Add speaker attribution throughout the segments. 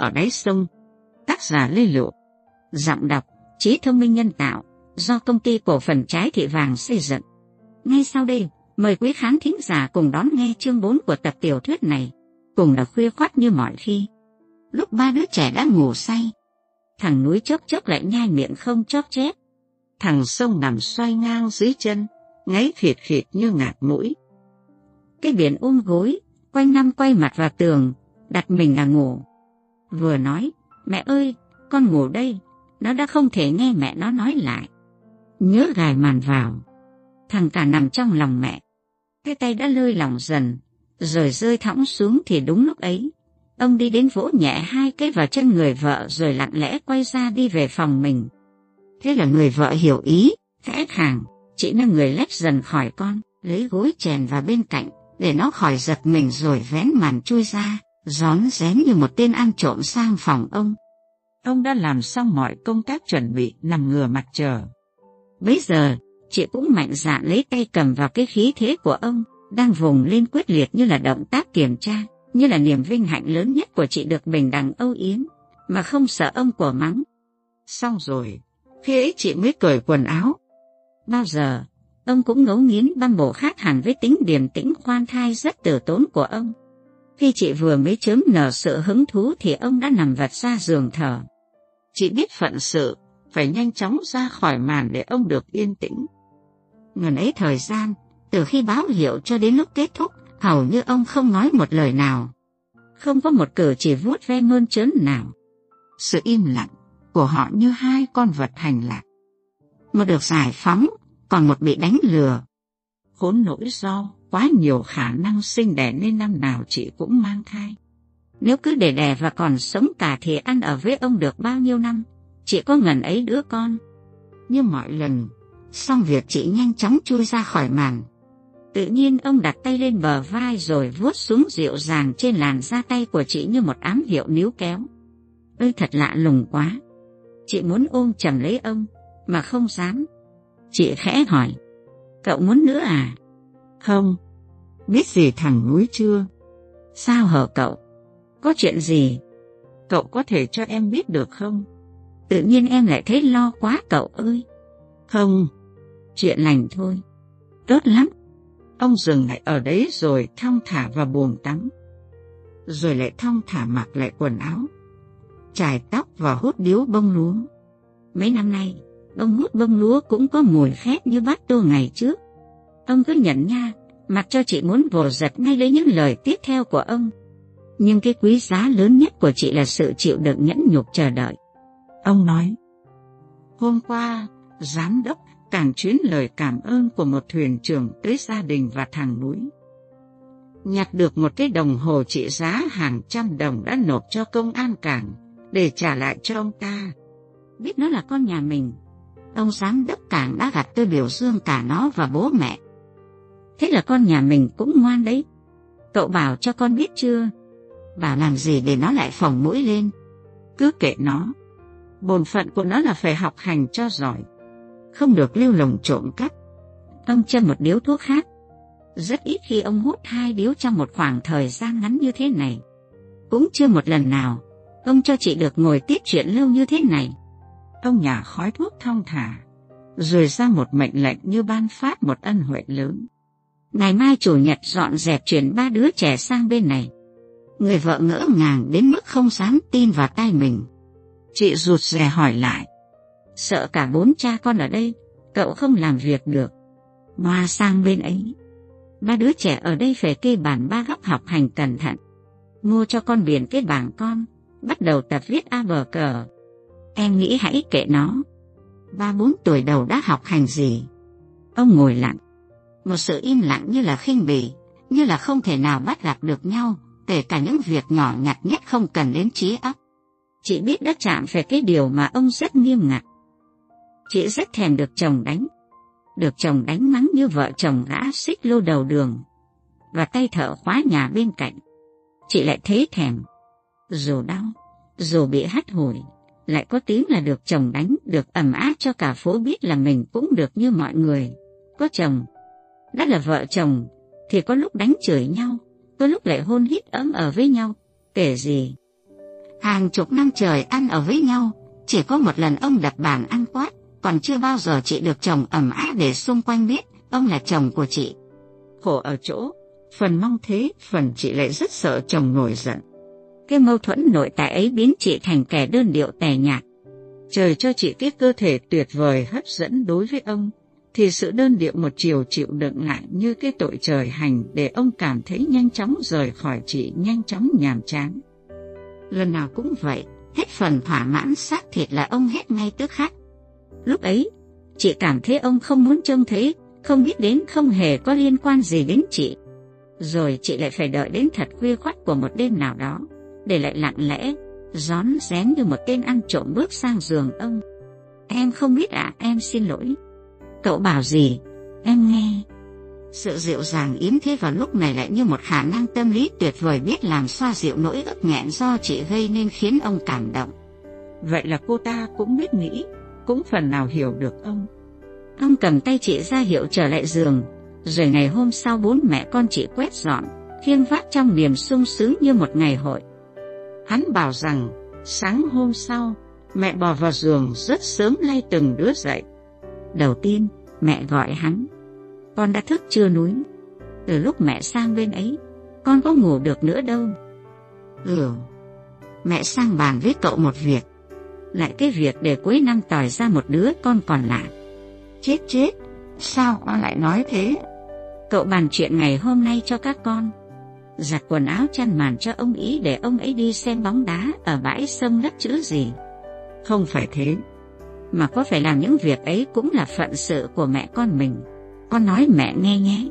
Speaker 1: ở đáy sông. Tác giả Lê Lụ. Giọng đọc, trí thông minh nhân tạo, do công ty cổ phần trái thị vàng xây dựng. Ngay sau đây, mời quý khán thính giả cùng đón nghe chương 4 của tập tiểu thuyết này, cùng là khuya khoát như mọi khi. Lúc ba đứa trẻ đã ngủ say, thằng núi chớp chớp lại nhai miệng không chóp chép. Thằng sông nằm xoay ngang dưới chân, ngáy khịt khịt như ngạt mũi. Cái biển ôm gối, quanh năm quay mặt vào tường, đặt mình là ngủ. Vừa nói, mẹ ơi, con ngủ đây, nó đã không thể nghe mẹ nó nói lại. Nhớ gài màn vào, thằng cả nằm trong lòng mẹ. Cái tay đã lơi lỏng dần, rồi rơi thõng xuống thì đúng lúc ấy. Ông đi đến vỗ nhẹ hai cái vào chân người vợ rồi lặng lẽ quay ra đi về phòng mình. Thế là người vợ hiểu ý, khẽ khàng, chỉ là người lách dần khỏi con, lấy gối chèn vào bên cạnh, để nó khỏi giật mình rồi vén màn chui ra, rón rén như một tên ăn trộm sang phòng ông. Ông đã làm xong mọi công tác chuẩn bị nằm ngừa mặt chờ. Bây giờ, chị cũng mạnh dạn lấy tay cầm vào cái khí thế của ông, đang vùng lên quyết liệt như là động tác kiểm tra, như là niềm vinh hạnh lớn nhất của chị được bình đẳng âu yếm, mà không sợ ông của mắng. Xong rồi, khi ấy chị mới cởi quần áo. Bao giờ, ông cũng ngấu nghiến băm bổ khác hẳn với tính điềm tĩnh khoan thai rất tử tốn của ông. Khi chị vừa mới chớm nở sự hứng thú thì ông đã nằm vật ra giường thở. Chị biết phận sự, phải nhanh chóng ra khỏi màn để ông được yên tĩnh. Ngần ấy thời gian, từ khi báo hiệu cho đến lúc kết thúc, hầu như ông không nói một lời nào. Không có một cử chỉ vuốt ve mơn trớn nào. Sự im lặng của họ như hai con vật hành lạc. Một được giải phóng, còn một bị đánh lừa. Khốn nỗi do quá nhiều khả năng sinh đẻ nên năm nào chị cũng mang thai. Nếu cứ để đẻ và còn sống cả thì ăn ở với ông được bao nhiêu năm, chị có ngần ấy đứa con. Như mọi lần, xong việc chị nhanh chóng chui ra khỏi màn. Tự nhiên ông đặt tay lên bờ vai rồi vuốt xuống dịu dàng trên làn da tay của chị như một ám hiệu níu kéo. Ơi thật lạ lùng quá. Chị muốn ôm chầm lấy ông, mà không dám. Chị khẽ hỏi, cậu muốn nữa à? Không. Biết gì thằng núi chưa? Sao hở cậu? Có chuyện gì? Cậu có thể cho em biết được không? Tự nhiên em lại thấy lo quá cậu ơi. Không, chuyện lành thôi. Tốt lắm. Ông dừng lại ở đấy rồi thong thả vào buồng tắm. Rồi lại thong thả mặc lại quần áo. Chải tóc và hút điếu bông lúa. Mấy năm nay, ông hút bông lúa cũng có mùi khét như bát tô ngày trước. Ông cứ nhận nha, mặc cho chị muốn vồ giật ngay lấy những lời tiếp theo của ông. Nhưng cái quý giá lớn nhất của chị là sự chịu đựng nhẫn nhục chờ đợi. Ông nói, hôm qua, giám đốc càng chuyến lời cảm ơn của một thuyền trưởng tới gia đình và thằng núi. Nhặt được một cái đồng hồ trị giá hàng trăm đồng đã nộp cho công an cảng để trả lại cho ông ta. Biết nó là con nhà mình, ông giám đốc cảng đã gặp tôi biểu dương cả nó và bố mẹ. Thế là con nhà mình cũng ngoan đấy. Cậu bảo cho con biết chưa? Bảo làm gì để nó lại phồng mũi lên? Cứ kệ nó. Bồn phận của nó là phải học hành cho giỏi. Không được lưu lồng trộm cắp. Ông châm một điếu thuốc khác. Rất ít khi ông hút hai điếu trong một khoảng thời gian ngắn như thế này. Cũng chưa một lần nào, ông cho chị được ngồi tiếp chuyện lâu như thế này. Ông nhà khói thuốc thong thả, rồi ra một mệnh lệnh như ban phát một ân huệ lớn. Ngày mai chủ nhật dọn dẹp chuyển ba đứa trẻ sang bên này. Người vợ ngỡ ngàng đến mức không dám tin vào tay mình. Chị rụt rè hỏi lại. Sợ cả bốn cha con ở đây, cậu không làm việc được. Hoa sang bên ấy. Ba đứa trẻ ở đây phải kê bản ba góc học hành cẩn thận. Mua cho con biển cái bảng con, bắt đầu tập viết A bờ cờ. Em nghĩ hãy kệ nó. Ba bốn tuổi đầu đã học hành gì? Ông ngồi lặng. Một sự im lặng như là khinh bỉ, như là không thể nào bắt gặp được nhau, kể cả những việc nhỏ nhặt nhất không cần đến trí óc. Chị biết đã chạm về cái điều mà ông rất nghiêm ngặt. Chị rất thèm được chồng đánh. Được chồng đánh mắng như vợ chồng gã xích lô đầu đường. Và tay thở khóa nhà bên cạnh. Chị lại thấy thèm. Dù đau, dù bị hắt hủi, lại có tiếng là được chồng đánh, được ẩm áp cho cả phố biết là mình cũng được như mọi người. Có chồng, đã là vợ chồng, thì có lúc đánh chửi nhau, có lúc lại hôn hít ấm ở với nhau, kể gì. Hàng chục năm trời ăn ở với nhau, chỉ có một lần ông đập bàn ăn quát, còn chưa bao giờ chị được chồng ẩm á để xung quanh biết ông là chồng của chị. Khổ ở chỗ, phần mong thế, phần chị lại rất sợ chồng nổi giận. Cái mâu thuẫn nội tại ấy biến chị thành kẻ đơn điệu tẻ nhạt. Trời cho chị cái cơ thể tuyệt vời hấp dẫn đối với ông, thì sự đơn điệu một chiều chịu đựng lại như cái tội trời hành để ông cảm thấy nhanh chóng rời khỏi chị, nhanh chóng nhàm chán. Lần nào cũng vậy, hết phần thỏa mãn xác thịt là ông hết ngay tức khắc. Lúc ấy, chị cảm thấy ông không muốn trông thấy, không biết đến không hề có liên quan gì đến chị. Rồi chị lại phải đợi đến thật khuya khoắt của một đêm nào đó, để lại lặng lẽ, rón rén như một tên ăn trộm bước sang giường ông. Em không biết ạ, em xin lỗi. Cậu bảo gì? Em nghe. Sự dịu dàng yếm thế vào lúc này lại như một khả năng tâm lý tuyệt vời biết làm xoa dịu nỗi ức nghẹn do chị gây nên khiến ông cảm động. Vậy là cô ta cũng biết nghĩ, cũng phần nào hiểu được ông. Ông cầm tay chị ra hiệu trở lại giường, rồi ngày hôm sau bốn mẹ con chị quét dọn, khiêng vác trong niềm sung sướng như một ngày hội. Hắn bảo rằng, sáng hôm sau, mẹ bò vào giường rất sớm lay từng đứa dậy. Đầu tiên, mẹ gọi hắn. Con đã thức chưa núi? Từ lúc mẹ sang bên ấy, con có ngủ được nữa đâu. Ừ, mẹ sang bàn với cậu một việc. Lại cái việc để cuối năm tòi ra một đứa con còn lại. Chết chết, sao con lại nói thế? Cậu bàn chuyện ngày hôm nay cho các con. Giặt quần áo chăn màn cho ông ý để ông ấy đi xem bóng đá ở bãi sông đất chữ gì. Không phải thế mà có phải làm những việc ấy cũng là phận sự của mẹ con mình. Con nói mẹ nghe nhé.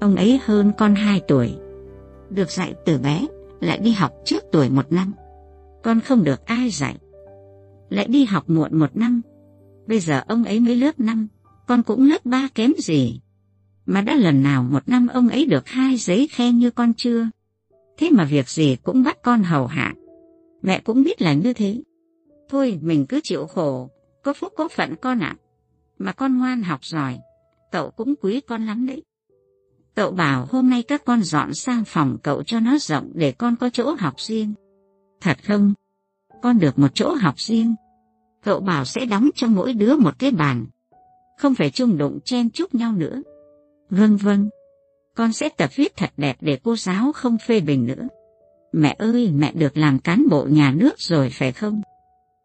Speaker 1: Ông ấy hơn con 2 tuổi. Được dạy từ bé, lại đi học trước tuổi một năm. Con không được ai dạy. Lại đi học muộn một năm. Bây giờ ông ấy mới lớp 5, con cũng lớp 3 kém gì. Mà đã lần nào một năm ông ấy được hai giấy khen như con chưa? Thế mà việc gì cũng bắt con hầu hạ. Mẹ cũng biết là như thế. Thôi mình cứ chịu khổ, có phúc có phận con ạ. Mà con ngoan học giỏi, cậu cũng quý con lắm đấy. Cậu bảo hôm nay các con dọn sang phòng cậu cho nó rộng để con có chỗ học riêng. Thật không? Con được một chỗ học riêng. Cậu bảo sẽ đóng cho mỗi đứa một cái bàn. Không phải chung đụng chen chúc nhau nữa. Vâng vâng. Con sẽ tập viết thật đẹp để cô giáo không phê bình nữa. Mẹ ơi, mẹ được làm cán bộ nhà nước rồi phải không?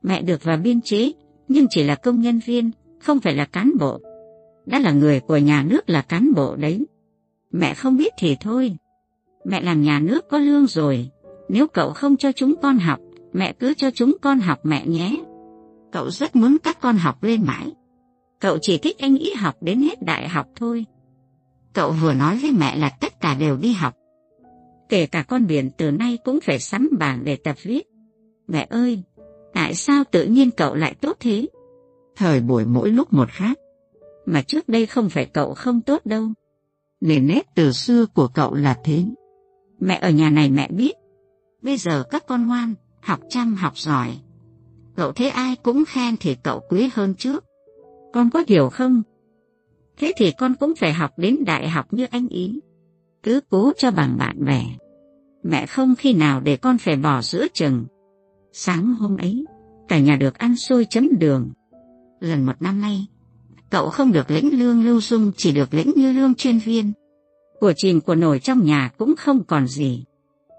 Speaker 1: Mẹ được vào biên chế, nhưng chỉ là công nhân viên, không phải là cán bộ. Đã là người của nhà nước là cán bộ đấy. Mẹ không biết thì thôi. Mẹ làm nhà nước có lương rồi. Nếu cậu không cho chúng con học, mẹ cứ cho chúng con học mẹ nhé. Cậu rất muốn các con học lên mãi. Cậu chỉ thích anh ý học đến hết đại học thôi. Cậu vừa nói với mẹ là tất cả đều đi học. Kể cả con biển từ nay cũng phải sắm bảng để tập viết. Mẹ ơi, Tại sao tự nhiên cậu lại tốt thế? Thời buổi mỗi lúc một khác. Mà trước đây không phải cậu không tốt đâu. Nền nét từ xưa của cậu là thế. Mẹ ở nhà này mẹ biết. Bây giờ các con ngoan, học chăm học giỏi. Cậu thấy ai cũng khen thì cậu quý hơn trước. Con có hiểu không? Thế thì con cũng phải học đến đại học như anh ý. Cứ cố cho bằng bạn bè. Mẹ không khi nào để con phải bỏ giữa chừng. Sáng hôm ấy, cả nhà được ăn xôi chấm đường. Lần một năm nay, cậu không được lĩnh lương lưu dung chỉ được lĩnh như lương chuyên viên. Của chìm của nổi trong nhà cũng không còn gì.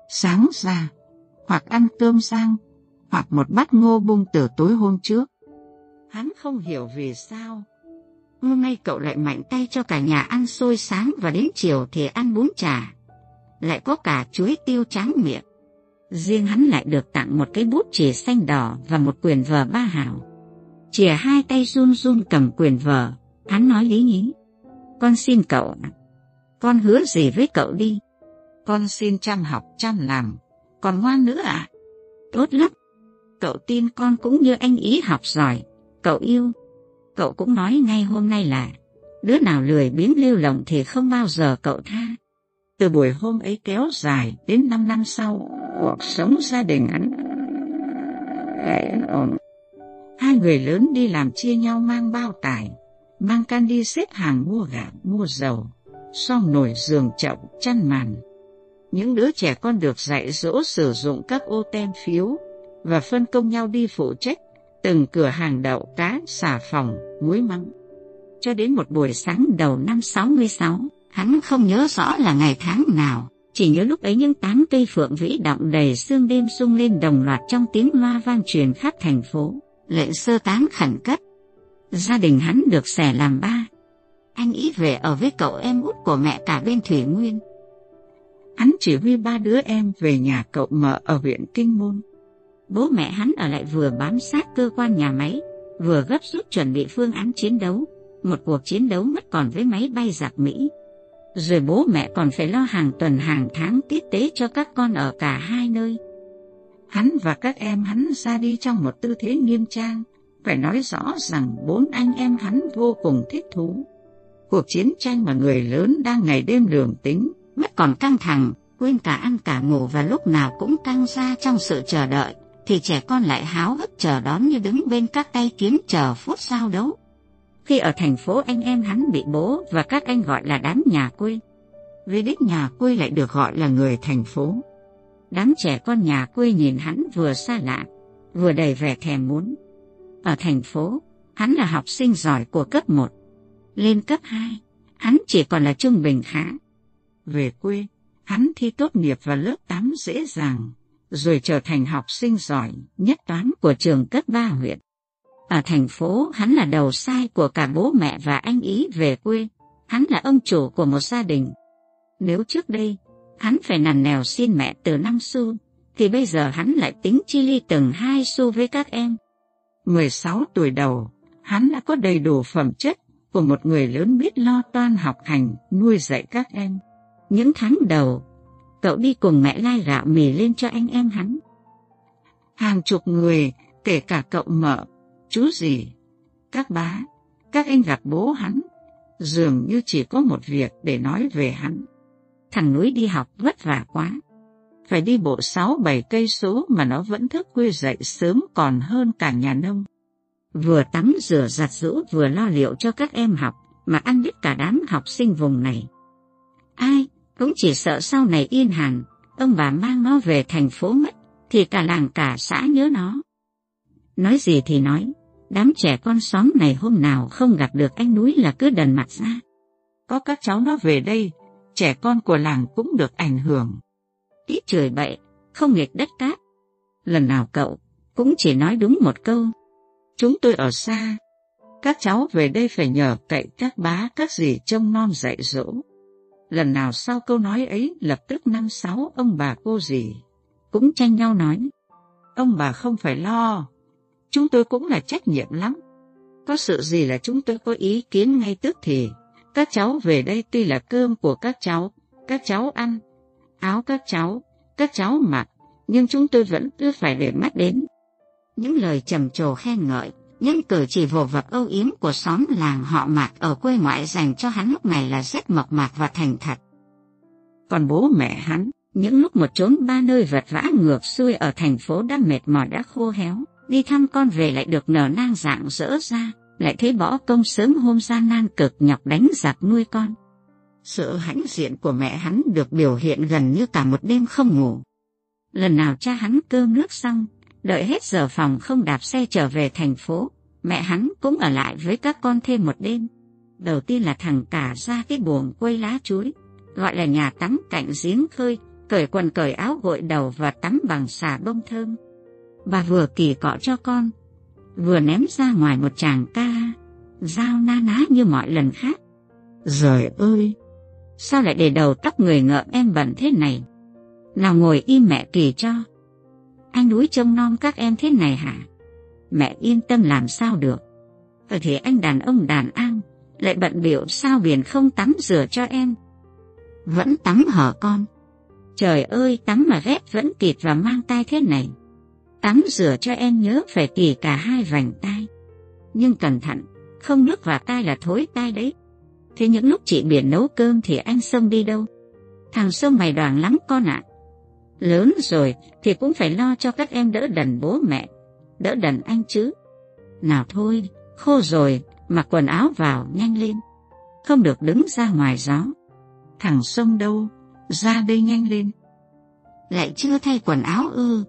Speaker 1: Sáng ra, hoặc ăn cơm sang, hoặc một bát ngô bung từ tối hôm trước. Hắn không hiểu vì sao. Hôm nay cậu lại mạnh tay cho cả nhà ăn xôi sáng và đến chiều thì ăn bún chả. Lại có cả chuối tiêu trắng miệng. Riêng hắn lại được tặng một cái bút chì xanh đỏ và một quyền vở ba hảo. Chìa hai tay run run cầm quyền vở, hắn nói lý nhí. Con xin cậu, con hứa gì với cậu đi. Con xin chăm học chăm làm, còn ngoan nữa à? Tốt lắm, cậu tin con cũng như anh ý học giỏi, cậu yêu. Cậu cũng nói ngay hôm nay là, đứa nào lười biếng lưu lộng thì không bao giờ cậu tha. Từ buổi hôm ấy kéo dài đến năm năm sau, cuộc sống gia đình hắn ổn. Hai người lớn đi làm chia nhau mang bao tải, mang can đi xếp hàng mua gạo, mua dầu, xong nồi giường chậu, chăn màn. Những đứa trẻ con được dạy dỗ sử dụng các ô tem phiếu,
Speaker 2: và phân công nhau đi phụ trách từng cửa hàng đậu cá, xà phòng, muối măng. Cho đến một buổi sáng đầu năm 66, hắn không nhớ rõ là ngày tháng nào, chỉ nhớ lúc ấy những tán cây phượng vĩ động đầy sương đêm sung lên đồng loạt trong tiếng loa vang truyền khắp thành phố, lệnh sơ tán khẩn cấp. Gia đình hắn được xẻ làm ba. Anh ý về ở với cậu em út của mẹ cả bên Thủy Nguyên. Hắn chỉ huy ba đứa em về nhà cậu mợ ở huyện Kinh Môn. Bố mẹ hắn ở lại vừa bám sát cơ quan nhà máy, vừa gấp rút chuẩn bị phương án chiến đấu, một cuộc chiến đấu mất còn với máy bay giặc Mỹ. Rồi bố mẹ còn phải lo hàng tuần hàng tháng tiết tế cho các con ở cả hai nơi. Hắn và các em hắn ra đi trong một tư thế nghiêm trang, phải nói rõ rằng bốn anh em hắn vô cùng thích thú. Cuộc chiến tranh mà người lớn đang ngày đêm lường tính, mất còn căng thẳng, quên cả ăn cả ngủ và lúc nào cũng căng ra trong sự chờ đợi, thì trẻ con lại háo hức chờ đón như đứng bên các tay kiếm chờ phút giao đấu. Khi ở thành phố anh em hắn bị bố và các anh gọi là đám nhà quê. Vì đích nhà quê lại được gọi là người thành phố. Đám trẻ con nhà quê nhìn hắn vừa xa lạ, vừa đầy vẻ thèm muốn. Ở thành phố, hắn là học sinh giỏi của cấp 1. Lên cấp 2, hắn chỉ còn là trung bình khá. Về quê, hắn thi tốt nghiệp vào lớp 8 dễ dàng, rồi trở thành học sinh giỏi nhất toán của trường cấp ba huyện. Ở thành phố, hắn là đầu sai của cả bố mẹ và anh ý về quê. Hắn là ông chủ của một gia đình. Nếu trước đây, hắn phải nằn nèo xin mẹ từ năm xu, thì bây giờ hắn lại tính chi ly từng hai xu với các em. 16 tuổi đầu, hắn đã có đầy đủ phẩm chất của một người lớn biết lo toan học hành, nuôi dạy các em. Những tháng đầu, cậu đi cùng mẹ lai gạo mì lên cho anh em hắn. Hàng chục người, kể cả cậu mợ, chú gì, các bá, các anh gặp bố hắn, dường như chỉ có một việc để nói về hắn. Thằng núi đi học vất vả quá, phải đi bộ sáu bảy cây số mà nó vẫn thức khuya dậy sớm còn hơn cả nhà nông. Vừa tắm rửa giặt rũ vừa lo liệu cho các em học mà ăn biết cả đám học sinh vùng này. Ai cũng chỉ sợ sau này yên hàn, ông bà mang nó về thành phố mất, thì cả làng cả xã nhớ nó. Nói gì thì nói, đám trẻ con xóm này hôm nào không gặp được anh núi là cứ đần mặt ra. Có các cháu nó về đây, trẻ con của làng cũng được ảnh hưởng. Ít trời bậy, không nghịch đất cát. Lần nào cậu cũng chỉ nói đúng một câu. Chúng tôi ở xa, các cháu về đây phải nhờ cậy các bá các gì trông non dạy dỗ. Lần nào sau câu nói ấy lập tức năm sáu ông bà cô gì cũng tranh nhau nói. Ông bà không phải lo, chúng tôi cũng là trách nhiệm lắm. Có sự gì là chúng tôi có ý kiến ngay tức thì. Các cháu về đây tuy là cơm của các cháu, các cháu ăn, áo các cháu, các cháu mặc, nhưng chúng tôi vẫn cứ phải để mắt đến. Những lời trầm trồ khen ngợi, những cử chỉ vồ vập âu yếm của xóm làng họ mạc ở quê ngoại dành cho hắn lúc này là rất mộc mạc và thành thật. Còn bố mẹ hắn, những lúc một chốn ba nơi vật vã ngược xuôi ở thành phố đã mệt mỏi đã khô héo, đi thăm con về lại được nở nang dạng rỡ ra, lại thấy bỏ công sớm hôm gian nan cực nhọc đánh giặc nuôi con. Sự hãnh diện của mẹ hắn được biểu hiện gần như cả một đêm không ngủ. Lần nào cha hắn cơm nước xong, đợi hết giờ phòng không đạp xe trở về thành phố, mẹ hắn cũng ở lại với các con thêm một đêm. Đầu tiên là thằng cả ra cái buồng quây lá chuối, gọi là nhà tắm cạnh giếng khơi, cởi quần cởi áo gội đầu và tắm bằng xà bông thơm. Bà vừa kỳ cọ cho con, vừa ném ra ngoài một chàng ca, dao na ná như mọi lần khác. Trời ơi, sao lại để đầu tóc người ngợm em bẩn thế này? Nào ngồi im mẹ kỳ cho. Anh núi trông non các em thế này hả? Mẹ yên tâm làm sao được. Ở thì anh đàn ông đàn an, lại bận biểu sao biển không tắm rửa cho em. Vẫn tắm hở con. Trời ơi, tắm mà ghét vẫn kịt và mang tay thế này. Tắm rửa cho em nhớ phải kỳ cả hai vành tay. Nhưng cẩn thận, không nước vào tay là thối tay đấy. Thế những lúc chị biển nấu cơm thì anh Sông đi đâu? Thằng Sông mày đoàn lắm con ạ. Lớn rồi thì cũng phải lo cho các em đỡ đần bố mẹ, đỡ đần anh chứ. Nào thôi, khô rồi, mặc quần áo vào nhanh lên. Không được đứng ra ngoài gió. Thằng Sông đâu, ra đây nhanh lên. Lại chưa thay quần áo ư,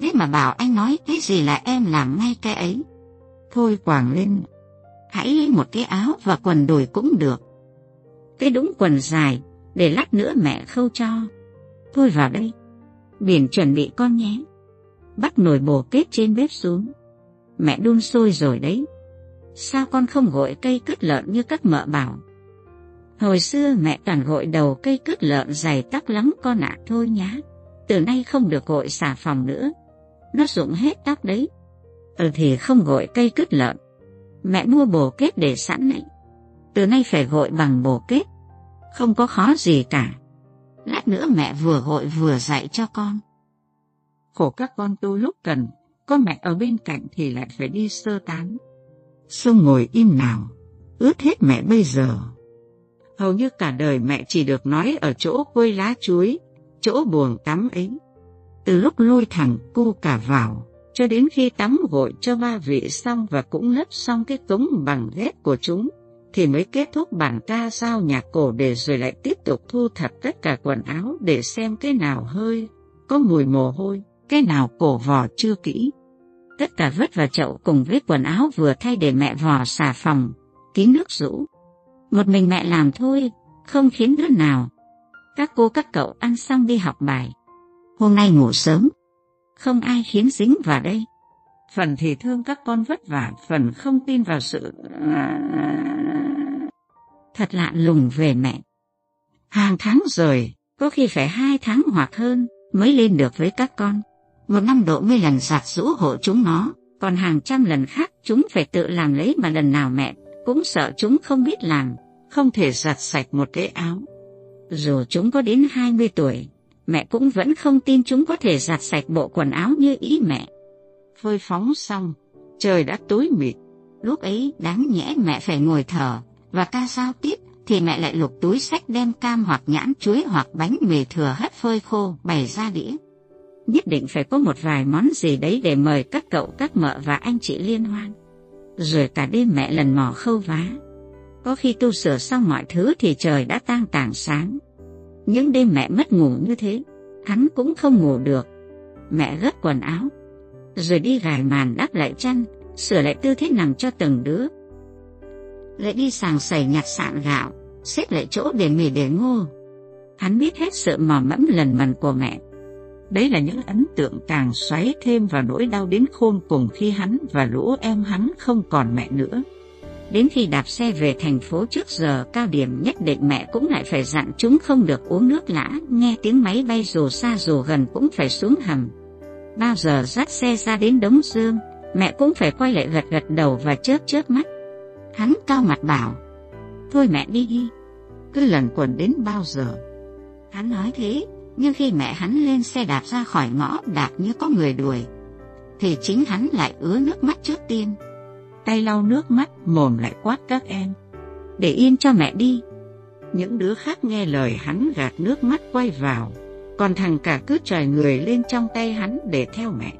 Speaker 1: Thế mà bảo anh nói cái gì là em làm ngay cái ấy. Thôi quàng lên, hãy lấy một cái áo và quần đùi cũng được. Cái đúng quần dài, để lát nữa mẹ khâu cho. Thôi vào đây, biển chuẩn bị con nhé. Bắt nồi bồ kết trên bếp xuống. Mẹ đun sôi rồi đấy. Sao con không gội cây cứt lợn như các mợ bảo? Hồi xưa mẹ toàn gội đầu cây cứt lợn dày tắc lắm con ạ, thôi nhá. Từ nay không được gội xà phòng nữa. Nó rụng hết tóc đấy. Ừ thì không gội cây cứt lợn. Mẹ mua bồ kết để sẵn này. Từ nay phải gội bằng bồ kết. Không có khó gì cả. Lát nữa mẹ vừa gội vừa dạy cho con.
Speaker 2: Khổ các con tôi lúc cần, có mẹ ở bên cạnh thì lại phải đi sơ tán. Sông ngồi im nào, ướt hết mẹ bây giờ. Hầu như cả đời mẹ chỉ được nói ở chỗ quơi lá chuối, chỗ buồng tắm ấy. Từ lúc lôi thằng cu cả vào, cho đến khi tắm gội cho ba vị xong và cũng lấp xong cái cống bằng ghét của chúng, thì mới kết thúc bản ca sao nhạc cổ để rồi lại tiếp tục thu thập tất cả quần áo để xem cái nào hơi, có mùi mồ hôi, cái nào cổ vò chưa kỹ. Tất cả vứt vào chậu cùng với quần áo vừa thay để mẹ vò xà phòng, kín nước rũ. Một mình mẹ làm thôi, không khiến đứa nào. Các cô các cậu ăn xong đi học bài. Hôm nay ngủ sớm, không ai khiến dính vào đây. Phần thì thương các con vất vả, phần không tin vào sự... À, thật lạ lùng về mẹ. Hàng tháng rồi, có khi phải hai tháng hoặc hơn mới lên được với các con. Một năm độ mươi lần giặt rũ hộ chúng nó, còn hàng trăm lần khác chúng phải tự làm lấy mà lần nào mẹ cũng sợ chúng không biết làm, không thể giặt sạch một cái áo. Dù chúng có đến 20 tuổi, mẹ cũng vẫn không tin chúng có thể giặt sạch bộ quần áo như ý mẹ. Phơi phóng xong, trời đã tối mịt. Lúc ấy đáng nhẽ mẹ phải ngồi thở và ca giao tiếp thì mẹ lại lục túi sách đem cam hoặc nhãn chuối hoặc bánh mì thừa hất phơi khô bày ra đĩa. Nhất định phải có một vài món gì đấy để mời các cậu các mợ và anh chị liên hoan. Rồi cả đêm mẹ lần mò khâu vá. Có khi tu sửa xong mọi thứ thì trời đã tang tảng sáng. Những đêm mẹ mất ngủ như thế, hắn cũng không ngủ được. Mẹ gấp quần áo, rồi đi gài màn đắp lại chăn, sửa lại tư thế nằm cho từng đứa. Lại đi sàng sẩy nhặt sạn gạo, xếp lại chỗ để mì để ngô. Hắn biết hết sự mò mẫm lần mần của mẹ. Đấy là những ấn tượng càng xoáy thêm vào nỗi đau đến khôn cùng khi hắn và lũ em hắn không còn mẹ nữa. Đến khi đạp xe về thành phố trước giờ cao điểm nhất định mẹ cũng lại phải dặn chúng không được uống nước lã, nghe tiếng máy bay dù xa dù gần cũng phải xuống hầm. Bao giờ dắt xe ra đến Đống Dương, mẹ cũng phải quay lại gật gật đầu và chớp chớp mắt. Hắn cao mặt bảo, thôi mẹ đi đi, cứ lần quần đến bao giờ. Hắn nói thế, nhưng khi mẹ hắn lên xe đạp ra khỏi ngõ đạp như có người đuổi, thì chính hắn lại ứa nước mắt trước tiên tay lau nước mắt, mồm lại quát các em. Để yên cho mẹ đi. Những đứa khác nghe lời hắn gạt nước mắt quay vào, còn thằng cả cứ tròi người lên trong tay hắn để theo mẹ.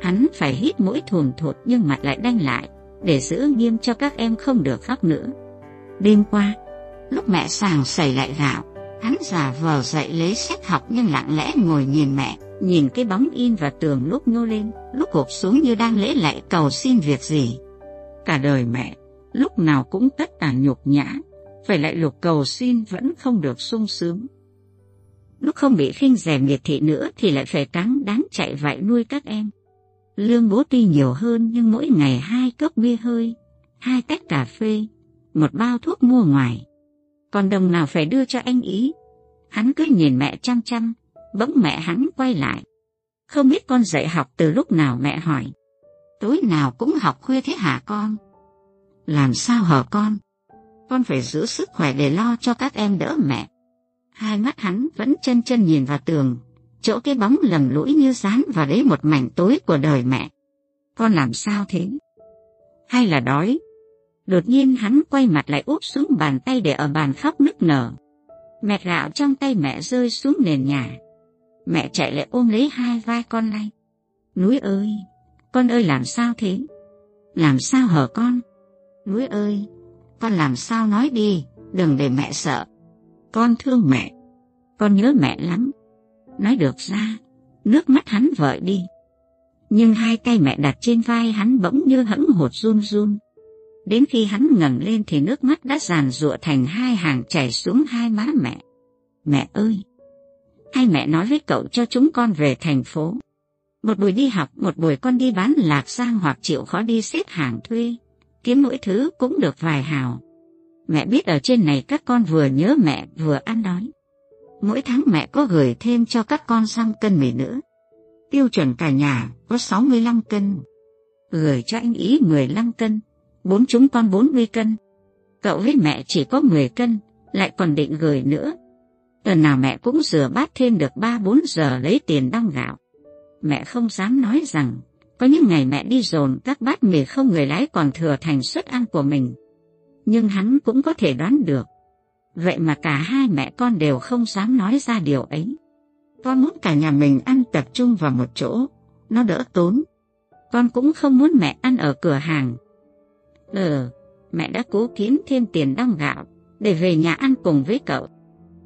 Speaker 2: Hắn phải hít mũi thùn thụt nhưng mặt lại đanh lại, để giữ nghiêm cho các em không được khóc nữa. Đêm qua, lúc mẹ sàng sẩy lại gạo, hắn giả vờ dậy lấy sách học nhưng lặng lẽ ngồi nhìn mẹ, nhìn cái bóng in và tường lúc nhô lên, lúc gục xuống như đang lễ lại cầu xin việc gì. Cả đời mẹ, lúc nào cũng tất cả nhục nhã, phải lại lục cầu xin vẫn không được sung sướng. Không bị khinh rẻ miệt thị nữa thì lại phải cáng đáng chạy vạy nuôi các em. Lương bố tuy nhiều hơn nhưng mỗi ngày hai cốc bia hơi, hai tách cà phê, một bao thuốc mua ngoài. Còn đồng nào phải đưa cho anh ý. Hắn cứ nhìn mẹ chăm chăm, bỗng mẹ hắn quay lại. Không biết con dạy học từ lúc nào mẹ hỏi tối nào cũng học khuya thế hả con? Làm sao hở con? Con phải giữ sức khỏe để lo cho các em đỡ mẹ. Hai mắt hắn vẫn chân chân nhìn vào tường, chỗ cái bóng lầm lũi như dán vào đấy một mảnh tối của đời mẹ. Con làm sao thế? Hay là đói? Đột nhiên hắn quay mặt lại úp xuống bàn tay để ở bàn khóc nức nở. Mẹ gạo trong tay mẹ rơi xuống nền nhà. Mẹ chạy lại ôm lấy hai vai con lay. Núi ơi, con ơi làm sao thế? Làm sao hở con? Núi ơi, con làm sao nói đi, đừng để mẹ sợ. Con thương mẹ, con nhớ mẹ lắm. Nói được ra, nước mắt hắn vợi đi.
Speaker 1: Nhưng hai tay mẹ đặt trên vai hắn bỗng như hẫng hột run run. Đến khi hắn ngẩng lên thì nước mắt đã giàn rụa thành hai hàng chảy xuống hai má mẹ. Mẹ ơi! Hay mẹ nói với cậu cho chúng con về thành phố. Một buổi đi học, một buổi con đi bán lạc sang hoặc chịu khó đi xếp hàng thuê. Kiếm mỗi thứ cũng được vài hào. Mẹ biết ở trên này các con vừa nhớ mẹ vừa ăn đói. Mỗi tháng mẹ có gửi thêm cho các con xăng cân mì nữa. Tiêu chuẩn cả nhà có 65 cân. Gửi cho anh Ý 15 cân, bốn chúng con 40 cân. Cậu với mẹ chỉ có 10 cân, lại còn định gửi nữa. Tuần nào mẹ cũng rửa bát thêm được 3-4 giờ lấy tiền đong gạo. Mẹ không dám nói rằng, có những ngày mẹ đi dồn các bát mì không người lái còn thừa thành suất ăn của mình. Nhưng hắn cũng có thể đoán được. Vậy mà cả hai mẹ con đều không dám nói ra điều ấy. Con muốn cả nhà mình ăn tập trung vào một chỗ, nó đỡ tốn. Con cũng không muốn mẹ ăn ở cửa hàng. Ừ, mẹ đã cố kiếm thêm tiền đong gạo, để về nhà ăn cùng với cậu.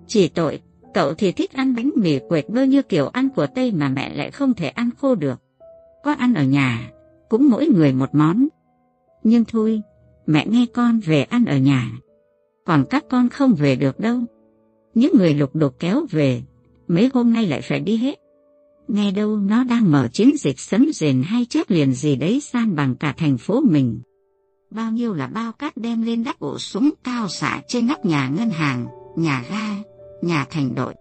Speaker 1: Chỉ tội, cậu thì thích ăn bánh mì quệt bơ như kiểu ăn của Tây mà mẹ lại không thể ăn khô được. Có ăn ở nhà, cũng mỗi người một món. Nhưng thôi, mẹ nghe con về ăn ở nhà. Còn các con không về được đâu. Những người lục đục kéo về, mấy hôm nay lại phải đi hết. Nghe đâu nó đang mở chiến dịch sấm rền hay chớp liền gì đấy san bằng cả thành phố mình. Bao nhiêu là bao cát đem lên đắp ổ súng cao xạ trên nóc nhà ngân hàng, nhà ga, nhà thành đội.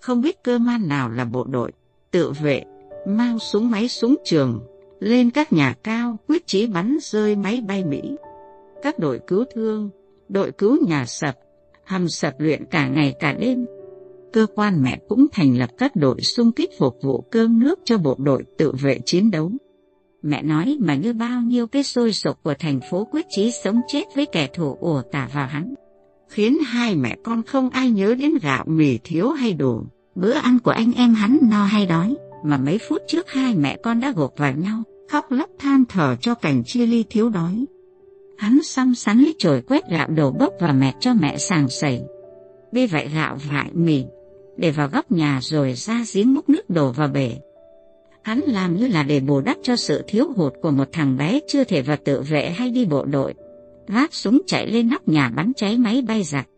Speaker 1: Không biết cơ man nào là bộ đội, tự vệ, mang súng máy súng trường, lên các nhà cao quyết chí bắn rơi máy bay Mỹ. Các đội cứu thương, đội cứu nhà sập, hầm sập luyện cả ngày cả đêm. Cơ quan mẹ cũng thành lập các đội xung kích phục vụ cơm nước cho bộ đội tự vệ chiến đấu. Mẹ nói mà như bao nhiêu cái sôi sục của thành phố quyết chí sống chết với kẻ thù ùa tả vào hắn. Khiến hai mẹ con không ai nhớ đến gạo mì thiếu hay đủ, bữa ăn của anh em hắn no hay đói, mà mấy phút trước hai mẹ con đã gục vào nhau, khóc lóc than thở cho cảnh chia ly thiếu đói. Hắn xăm sắn lấy chổi quét gạo đổ bốc và mẹ cho mẹ sàng sẩy. Vì vậy gạo vại mì, để vào góc nhà rồi ra giếng múc nước đổ vào bể. Hắn làm như là để bù đắp cho sự thiếu hụt của một thằng bé chưa thể vào tự vệ hay đi bộ đội. Vác súng chạy lên nóc nhà bắn cháy máy bay giặc.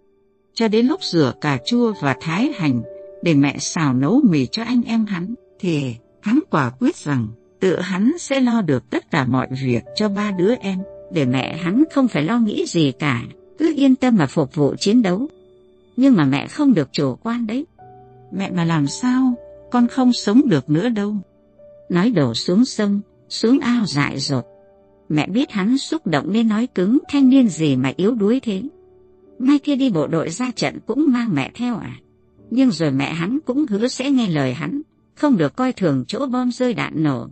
Speaker 1: Cho đến lúc rửa cà chua và thái hành để mẹ xào nấu mì cho anh em hắn, thì hắn quả quyết rằng tự hắn sẽ lo được tất cả mọi việc cho ba đứa em, để mẹ hắn không phải lo nghĩ gì cả, cứ yên tâm mà phục vụ chiến đấu. Nhưng mà mẹ không được chủ quan đấy. Mẹ mà làm sao, con không sống được nữa đâu. Nói đổ xuống sông, xuống ao dại dột. Mẹ biết hắn xúc động nên nói cứng thanh niên gì mà yếu đuối thế. Mai kia đi bộ đội ra trận cũng mang mẹ theo à. Nhưng rồi mẹ hắn cũng hứa sẽ nghe lời hắn, không được coi thường chỗ bom rơi đạn nổ,